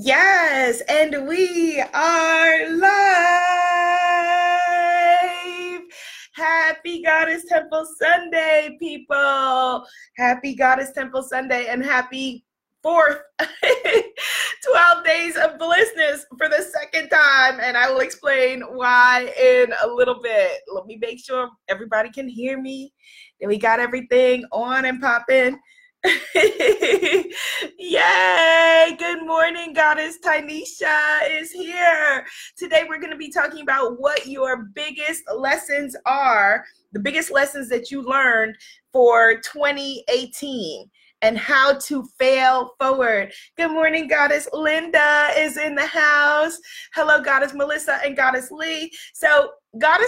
Yes, and we are live. Happy Goddess Temple Sunday, people. Happy Goddess Temple Sunday and happy fourth 12 days of blissness for the second time. And I will explain why in a little bit. Let me make sure everybody can hear me. And we got everything on and popping. Yay! Goddess Tynesha is here. Today we're going to be talking about what your biggest lessons are, the biggest lessons that you learned for 2018 and how to fail forward. Good morning, Goddess Linda is in the house. Hello, Goddess Melissa and Goddess Lee. So, Goddess